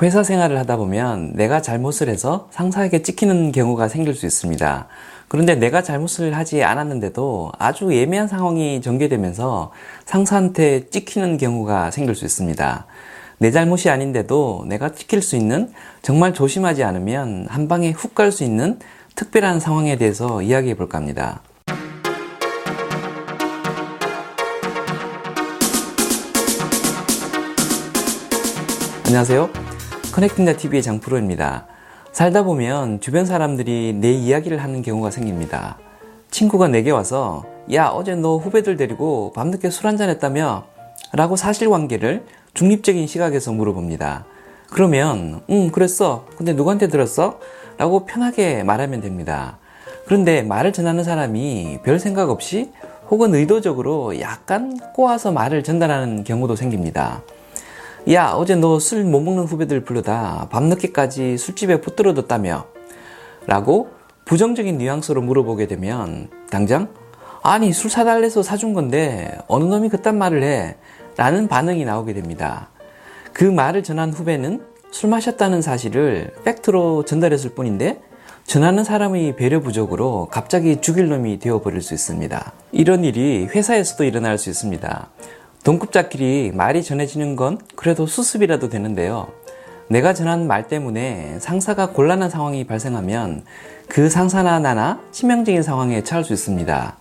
회사 생활을 하다 보면 내가 잘못을 해서 상사에게 찍히는 경우가 생길 수 있습니다. 그런데 내가 잘못을 하지 않았는데도 아주 예매한 상황이 전개되면서 상사한테 찍히는 경우가 생길 수 있습니다. 내 잘못이 아닌데도 내가 찍힐 수 있는 정말 조심하지 않으면 한 방에 훅 갈 수 있는 특별한 상황에 대해서 이야기해 볼까 합니다. 안녕하세요. 커넥팅다 TV의 장프로입니다. 살다 보면 주변 사람들이 내 이야기를 하는 경우가 생깁니다. 친구가 내게 와서 야 어제 너 후배들 데리고 밤늦게 술 한잔 했다며? 라고 사실관계를 중립적인 시각에서 물어봅니다. 그러면 응 그랬어. 근데 누구한테 들었어? 라고 편하게 말하면 됩니다. 그런데 말을 전하는 사람이 별 생각 없이 혹은 의도적으로 약간 꼬아서 말을 전달하는 경우도 생깁니다. 야, 어제 너 술 못 먹는 후배들 불러다 밤늦게까지 술집에 붙들어뒀다며? 라고 부정적인 뉘앙스로 물어보게 되면 당장 아니 술 사달래서 사준 건데 어느 놈이 그딴 말을 해? 라는 반응이 나오게 됩니다. 그 말을 전한 후배는 술 마셨다는 사실을 팩트로 전달했을 뿐인데 전하는 사람의 배려 부족으로 갑자기 죽일 놈이 되어버릴 수 있습니다. 이런 일이 회사에서도 일어날 수 있습니다. 동급자끼리 말이 전해지는 건 그래도 수습이라도 되는데요. 내가 전한 말 때문에 상사가 곤란한 상황이 발생하면 그 상사나 나나 치명적인 상황에 처할 수 있습니다.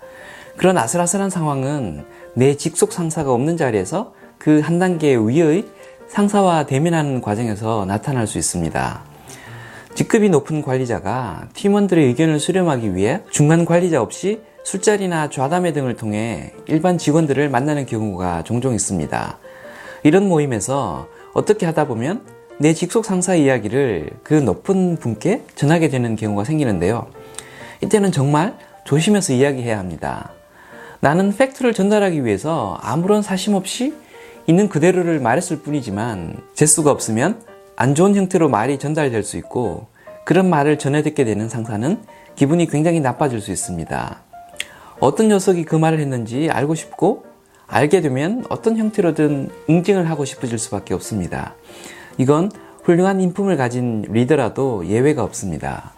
그런 아슬아슬한 상황은 내 직속 상사가 없는 자리에서 그 한 단계 위의 상사와 대면하는 과정에서 나타날 수 있습니다. 직급이 높은 관리자가 팀원들의 의견을 수렴하기 위해 중간 관리자 없이 술자리나 좌담회 등을 통해 일반 직원들을 만나는 경우가 종종 있습니다. 이런 모임에서 어떻게 하다 보면 내 직속 상사 이야기를 그 높은 분께 전하게 되는 경우가 생기는데요. 이때는 정말 조심해서 이야기해야 합니다. 나는 팩트를 전달하기 위해서 아무런 사심 없이 있는 그대로를 말했을 뿐이지만 재수가 없으면 안 좋은 형태로 말이 전달될 수 있고 그런 말을 전해 듣게 되는 상사는 기분이 굉장히 나빠질 수 있습니다. 어떤 녀석이 그 말을 했는지 알고 싶고 알게 되면 어떤 형태로든 응징을 하고 싶어질 수밖에 없습니다. 이건 훌륭한 인품을 가진 리더라도 예외가 없습니다.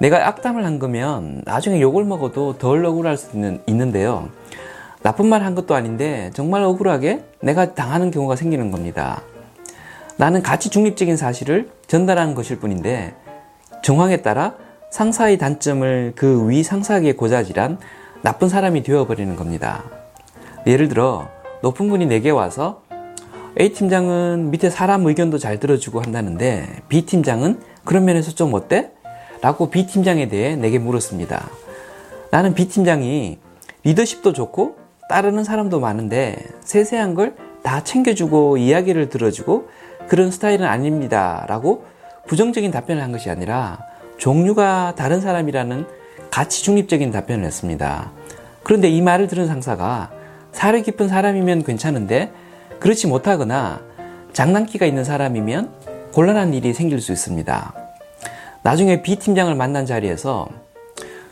내가 악담을 한 거면 나중에 욕을 먹어도 덜 억울할 수 있는, 있는데요. 나쁜 말 한 것도 아닌데 정말 억울하게 내가 당하는 경우가 생기는 겁니다. 나는 가치 중립적인 사실을 전달하는 것일 뿐인데 정황에 따라 상사의 단점을 그 위 상사에게 고자질한 나쁜 사람이 되어버리는 겁니다. 예를 들어 높은 분이 내게 와서 A팀장은 밑에 사람 의견도 잘 들어주고 한다는데 B팀장은 그런 면에서 좀 어때? 라고 B팀장에 대해 내게 물었습니다. 나는 B팀장이 리더십도 좋고 따르는 사람도 많은데 세세한 걸 다 챙겨주고 이야기를 들어주고 그런 스타일은 아닙니다. 라고 부정적인 답변을 한 것이 아니라 종류가 다른 사람이라는 가치 중립적인 답변을 했습니다. 그런데 이 말을 들은 상사가 사려 깊은 사람이면 괜찮은데 그렇지 못하거나 장난기가 있는 사람이면 곤란한 일이 생길 수 있습니다. 나중에 B팀장을 만난 자리에서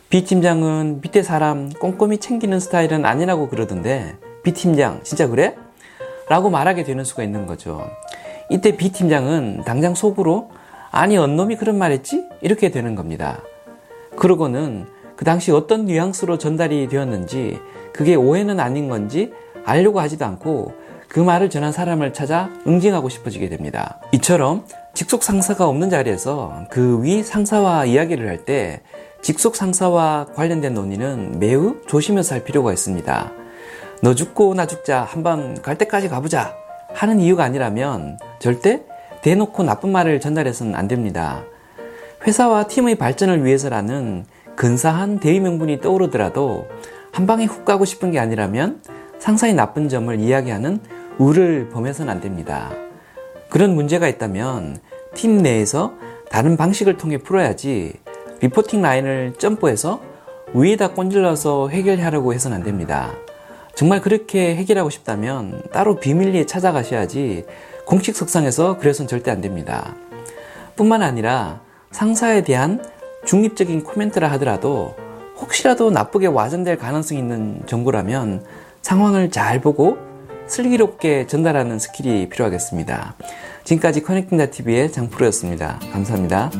B팀장은 밑에 사람 꼼꼼히 챙기는 스타일은 아니라고 그러던데 B팀장 진짜 그래? 라고 말하게 되는 수가 있는 거죠. 이때 B팀장은 당장 속으로 아니 언놈이 그런 말 했지? 이렇게 되는 겁니다. 그러고는 그 당시 어떤 뉘앙스로 전달이 되었는지 그게 오해는 아닌 건지 알려고 하지도 않고 그 말을 전한 사람을 찾아 응징하고 싶어지게 됩니다. 이처럼 직속 상사가 없는 자리에서 그 위 상사와 이야기를 할 때 직속 상사와 관련된 논의는 매우 조심해서 할 필요가 있습니다. 너 죽고 나 죽자 한번 갈 때까지 가보자 하는 이유가 아니라면 절대 대놓고 나쁜 말을 전달해서는 안 됩니다. 회사와 팀의 발전을 위해서라는 근사한 대의 명분이 떠오르더라도 한 방에 훅 가고 싶은 게 아니라면 상사의 나쁜 점을 이야기하는 우를 범해서는 안 됩니다. 그런 문제가 있다면 팀 내에서 다른 방식을 통해 풀어야지 리포팅 라인을 점프해서 위에다 꼰질러서 해결하려고 해서는 안 됩니다. 정말 그렇게 해결하고 싶다면 따로 비밀리에 찾아가셔야지 공식 석상에서 그래서는 절대 안 됩니다. 뿐만 아니라 상사에 대한 중립적인 코멘트라 하더라도 혹시라도 나쁘게 와전될 가능성이 있는 정보라면 상황을 잘 보고 슬기롭게 전달하는 skill이 필요하겠습니다. 지금까지 커넥팅닷 TV의 장프로였습니다. 감사합니다.